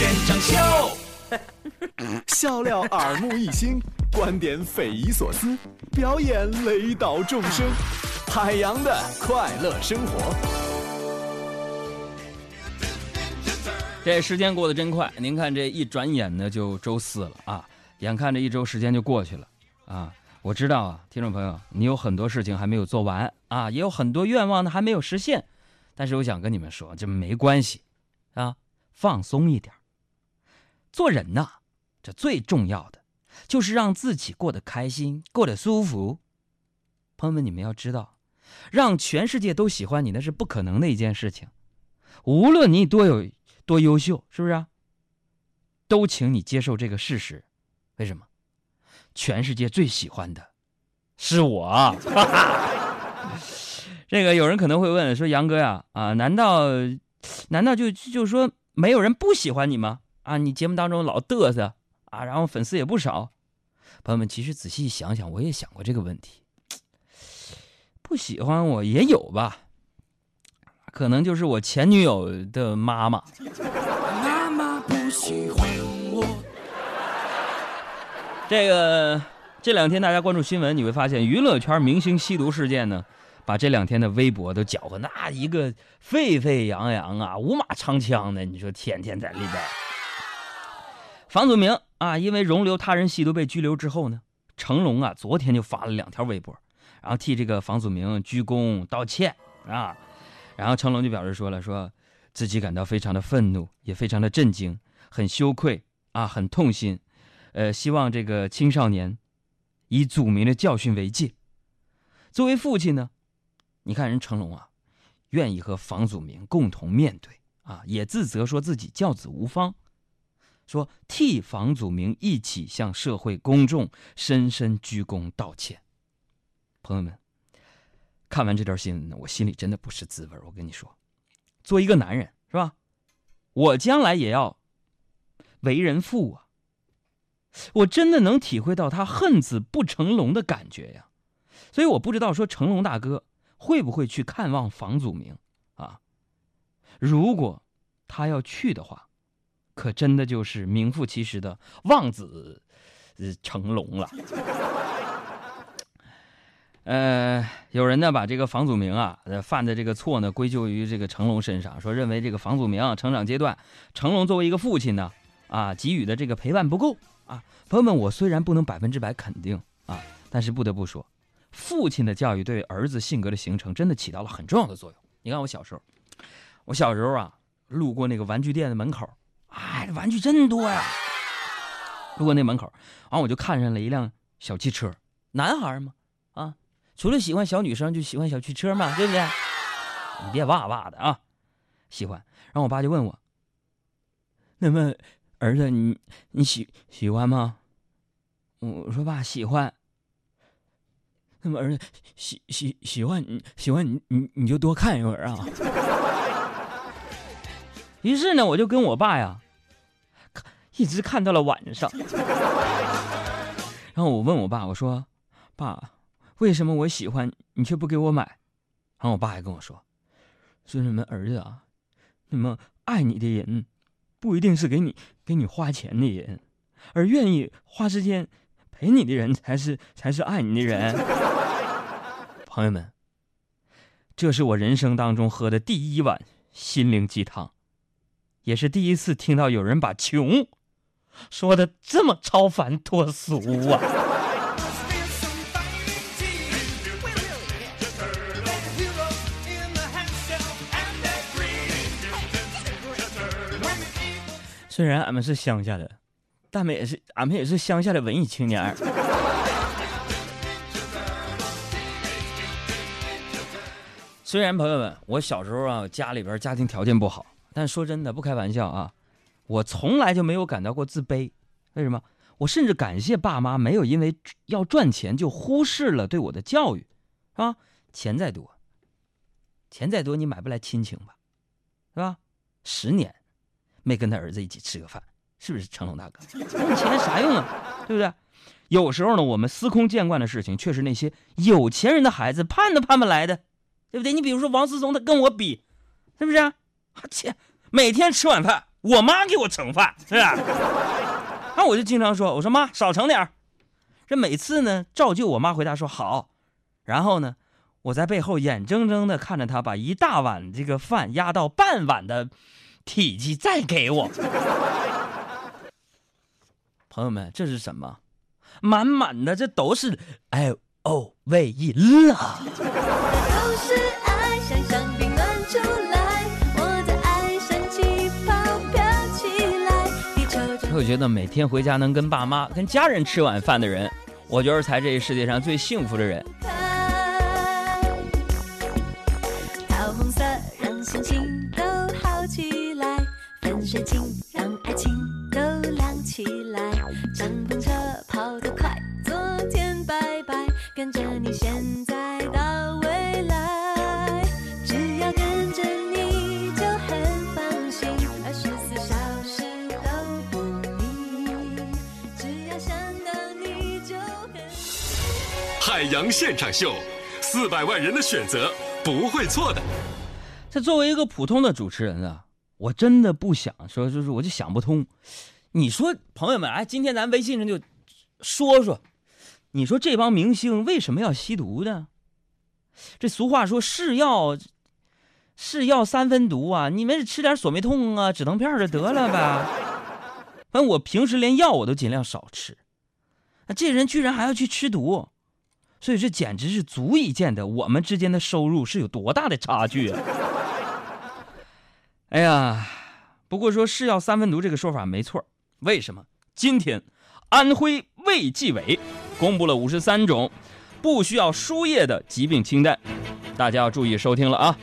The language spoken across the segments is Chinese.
现场秀。笑料耳目一新，观点匪夷所思，表演雷倒众生，海洋的快乐生活。这时间过得真快，您看这一转眼呢就周四了啊，眼看着一周时间就过去了啊。我知道啊，听众朋友，你有很多事情还没有做完啊，也有很多愿望呢还没有实现，但是我想跟你们说，这没关系啊，放松一点。做人呐，这最重要的就是让自己过得开心，过得舒服。朋友们，你们要知道，让全世界都喜欢你那是不可能的一件事情。无论你多有多优秀，是不是啊？都请你接受这个事实。为什么？全世界最喜欢的是我。这个有人可能会问说：“杨哥呀，啊，难道难道就就说没有人不喜欢你吗？啊，你节目当中老嘚瑟啊，然后粉丝也不少。”朋友们，其实仔细想想，我也想过这个问题。不喜欢我也有吧，可能就是我前女友的妈妈。妈妈不喜欢我。这个这两天大家关注新闻，你会发现娱乐圈明星吸毒事件呢，把这两天的微博都搅和那一个沸沸扬扬啊，五马长枪的。你说天天在里边。房祖名啊，因为容留他人吸毒被拘留之后呢，成龙啊昨天就发了两条微博，然后替这个房祖名鞠躬道歉啊，然后成龙就表示说了，说自己感到非常的愤怒，也非常的震惊，很羞愧啊，很痛心。呃，希望这个青少年以祖名的教训为戒。作为父亲呢，你看人成龙啊，愿意和房祖名共同面对啊，也自责说自己教子无方，说替房祖名一起向社会公众深深鞠躬道歉。朋友们，看完这段新闻呢，我心里真的不是滋味我跟你说，做一个男人是吧？我将来也要为人父啊。我真的能体会到他恨子不成龙的感觉呀，所以我不知道说成龙大哥会不会去看望房祖名啊？如果他要去的话，可真的就是名副其实的望子成龙了。呃，有人呢把这个房祖名啊犯的这个错呢归咎于这个成龙身上，说认为这个房祖名成长阶段，成龙作为一个父亲呢啊给予的这个陪伴不够。啊，朋友们，我虽然不能百分之百肯定啊，但是不得不说，父亲的教育对儿子性格的形成真的起到了很重要的作用。你看我小时候，我小时候啊，路过那个玩具店的门口，哎，玩具真多呀。路过那门口，然后我就看上了一辆小汽车，男孩嘛，啊，除了喜欢小女生，就喜欢小汽车嘛，对不对？你别哇哇的啊，喜欢。然后我爸就问我，那么。儿子，你你喜喜欢吗？我说爸喜欢。那么儿子喜喜喜欢你喜欢你你你就多看一会儿啊。于是呢，我就跟我爸呀，看一直看到了晚上。然后我问我爸，我说爸，为什么我喜欢你却不给我买？然后我爸还跟我说，孙子们儿子啊，那么爱你的人。不一定是给你给你花钱的人，而愿意花时间陪你的人才是才是爱你的人。朋友们，这是我人生当中喝的第一碗心灵鸡汤，也是第一次听到有人把穷说的这么超凡脱俗啊！虽然俺们是乡下的，但们也是俺们也是乡下的文艺青年。虽然朋友们，我小时候啊，家里边家庭条件不好，但说真的，不开玩笑啊，我从来就没有感到过自卑。为什么？我甚至感谢爸妈没有因为要赚钱就忽视了对我的教育，是吧？钱再多，钱再多，你买不来亲情吧，是吧？十年。没跟他儿子一起吃个饭，是不是成龙大哥？你钱啥用啊？对不对？有时候呢，我们司空见惯的事情，却是那些有钱人的孩子盼都盼不来的，对不对？你比如说王思聪，他跟我比，是不是？啊？切，每天吃晚饭我妈给我盛饭，是吧？那我就经常说，我说妈少盛点儿。这每次呢，照旧我妈回答说好，然后呢，我在背后眼睁睁的看着她把一大碗这个饭压到半碗的体积再给我。朋友们，这是什么？满满的，这都是 L O V E 了。都是爱，想象并暖出来，就觉得每天回家能跟爸妈、跟家人吃晚饭的人，我觉得才这世界上最幸福的人。开。桃红色让心情都好起来，粉水晶海洋现场秀，四百万人的选择，不会错的。这作为一个普通的主持人啊，我真的不想说，就是我就想不通。你说，朋友们，哎，今天咱微信上就说说，你说这帮明星为什么要吸毒呢？这俗话说是药是药三分毒啊，你们吃点索美痛啊、止疼片就得了呗。反正我平时连药我都尽量少吃，啊，这人居然还要去吃毒，所以这简直是足以见得我们之间的收入是有多大的差距啊！哎呀，不过说是药三分毒这个说法没错，为什么？今天安徽卫计委公布了五十三种不需要输液的疾病清单，大家要注意收听了啊！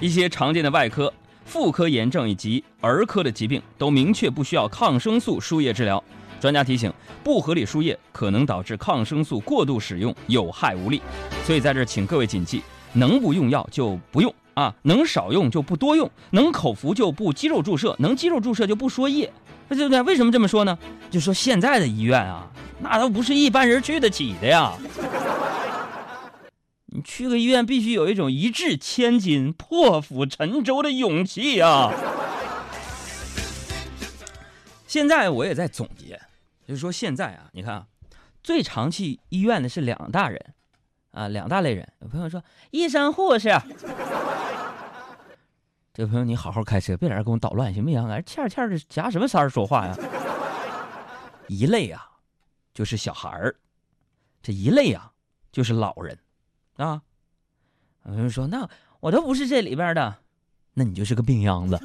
一些常见的外科、妇科炎症以及儿科的疾病都明确不需要抗生素输液治疗。专家提醒，不合理输液可能导致抗生素过度使用，有害无利。所以在这请各位谨记：能不用药就不用啊，能少用就不多用，能口服就不肌肉注射，能肌肉注射就不输液，对不对？为什么这么说呢？就说现在的医院啊，那都不是一般人去得起的呀。你去个医院必须有一种一掷千金、破釜沉舟的勇气啊！现在我也在总结，就是说现在啊，你看啊，最常去医院的是两大人，啊，两大类人。有朋友说医生、护士，这个朋友你好好开车，别在这给我捣乱行不行？哎，欠欠的夹什么色儿说话呀？一类啊，就是小孩儿；这一类啊，就是老人，啊。有人说那我都不是这里边的，那你就是个病秧子。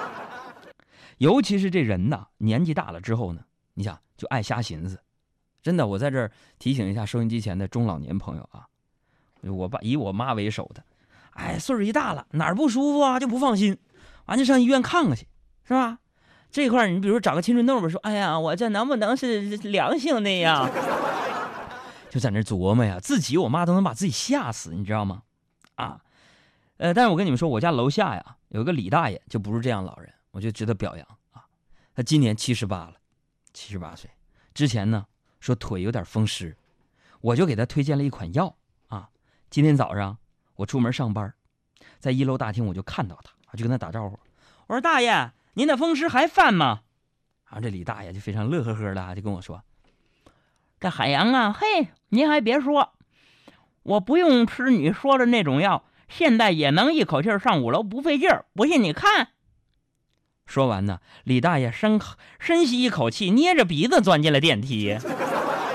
尤其是这人呐，年纪大了之后呢，你想就爱瞎寻思。真的，我在这儿提醒一下收音机前的中老年朋友啊，我爸以我妈为首的，哎，岁数一大了，哪儿不舒服啊就不放心，完就上医院看看去，是吧？这块儿你比如说长个青春痘吧，说哎呀，我这能不能是良性的呀？就在那琢磨呀，自己我妈都能把自己吓死，你知道吗？啊，呃，但是我跟你们说，我家楼下呀有个李大爷，就不是这样老人。我就值得表扬啊！他今年七十八了，七十八岁。之前呢说腿有点风湿，我就给他推荐了一款药啊。今天早上我出门上班，在一楼大厅我就看到他，我就跟他打招呼，我说：“大爷，您的风湿还犯吗？”然后这李大爷就非常乐呵呵的就跟我说：“这海洋啊，嘿，您还别说，我不用吃你说的那种药，现在也能一口气上五楼不费劲儿。不信你看。”说完呢，李大爷深深吸一口气，捏着鼻子钻进了电梯。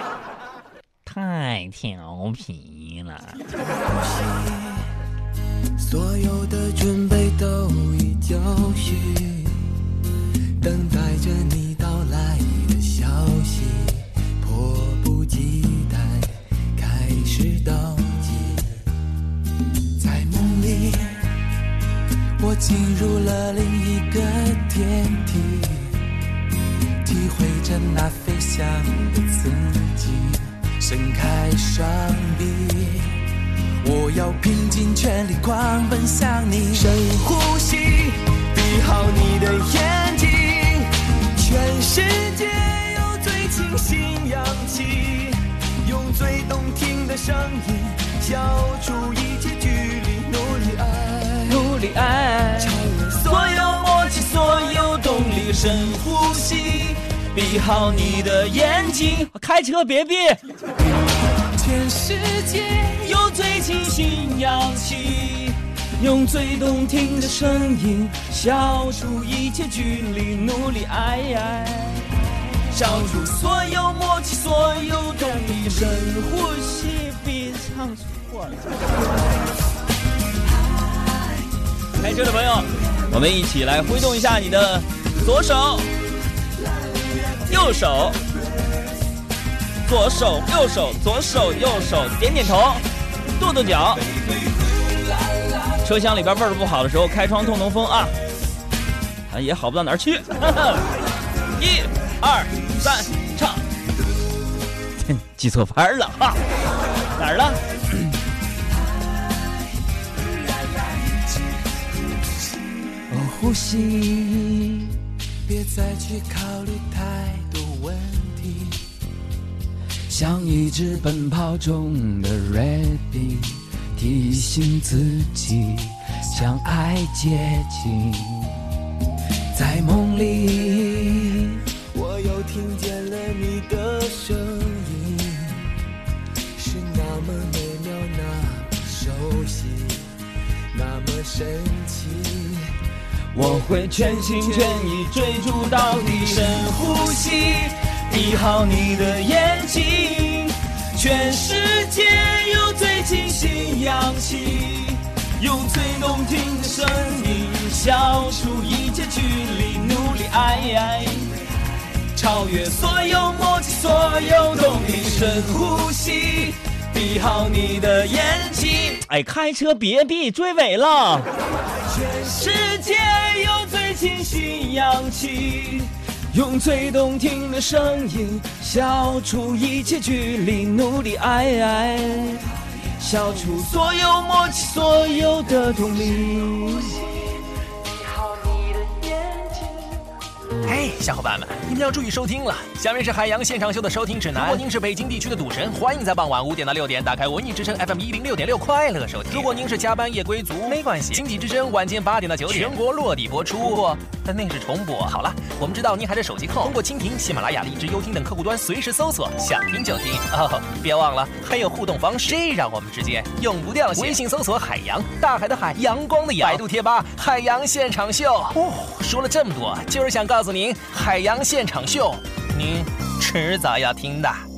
太调皮了。所有的准备都已就绪，等待着你到来的消息，迫不及待开始倒计，在梦里。我进入了另一个天体，体会着那飞翔的刺激，伸开双臂，我要拼尽全力狂奔向你。深呼吸，闭好你的眼睛，全世界有最清新氧气，用最动听的声音消除一切距离，努力爱。努力爱，深呼吸，闭好你的眼睛，开车别闭。全世界有最清新氧气，用最动听的声音消除一切距离，努力爱爱，消除所有默契，所有动力，深呼吸，别唱错了。开车的朋友，我们一起来挥动一下你的左手、右手。左手右手左手右手，点点头，跺跺脚。车厢里边味儿不好的时候，开窗通通风啊，啊也好不到哪儿去。一、二、三，唱。记错拍了哈，哪儿了？哦，呼吸，别再去考虑太多问题。像一只奔跑中的 rabbit，提醒自己向爱接近。在梦里，全心全意追逐到底，深呼吸。闭好你的眼睛，全世界有最清新氧气，用最动听的声音消除一切距离，努力爱爱，超越所有默契，所有动力，深呼吸，闭好你的眼睛。哎，开车别闭，追尾了。全世界有最清新氧气。用最动听的声音消除一切距离，努力爱爱，消除所有默契，所有的动力。嘿，小伙伴们，你们要注意收听了。下面是海洋现场秀的收听指南。如果您是北京地区的赌神，欢迎在傍晚五点到六点打开文艺之声 FM 一零六点六快乐收听。如果您是加班夜归族，没关系，经济之声晚间八点到九点全国落地播出。不过那是重播。好了，我们知道您还是手机控，通过蜻蜓、喜马拉雅、荔枝、优听等客户端随时搜索，想听就听。哦，别忘了还有互动方式，这让我们之间永不掉线。微信搜索海洋，大海的海，阳光的阳。百度贴吧海洋现场秀。哦，说了这么多，就是想告诉您，海洋现场秀，您迟早要听的。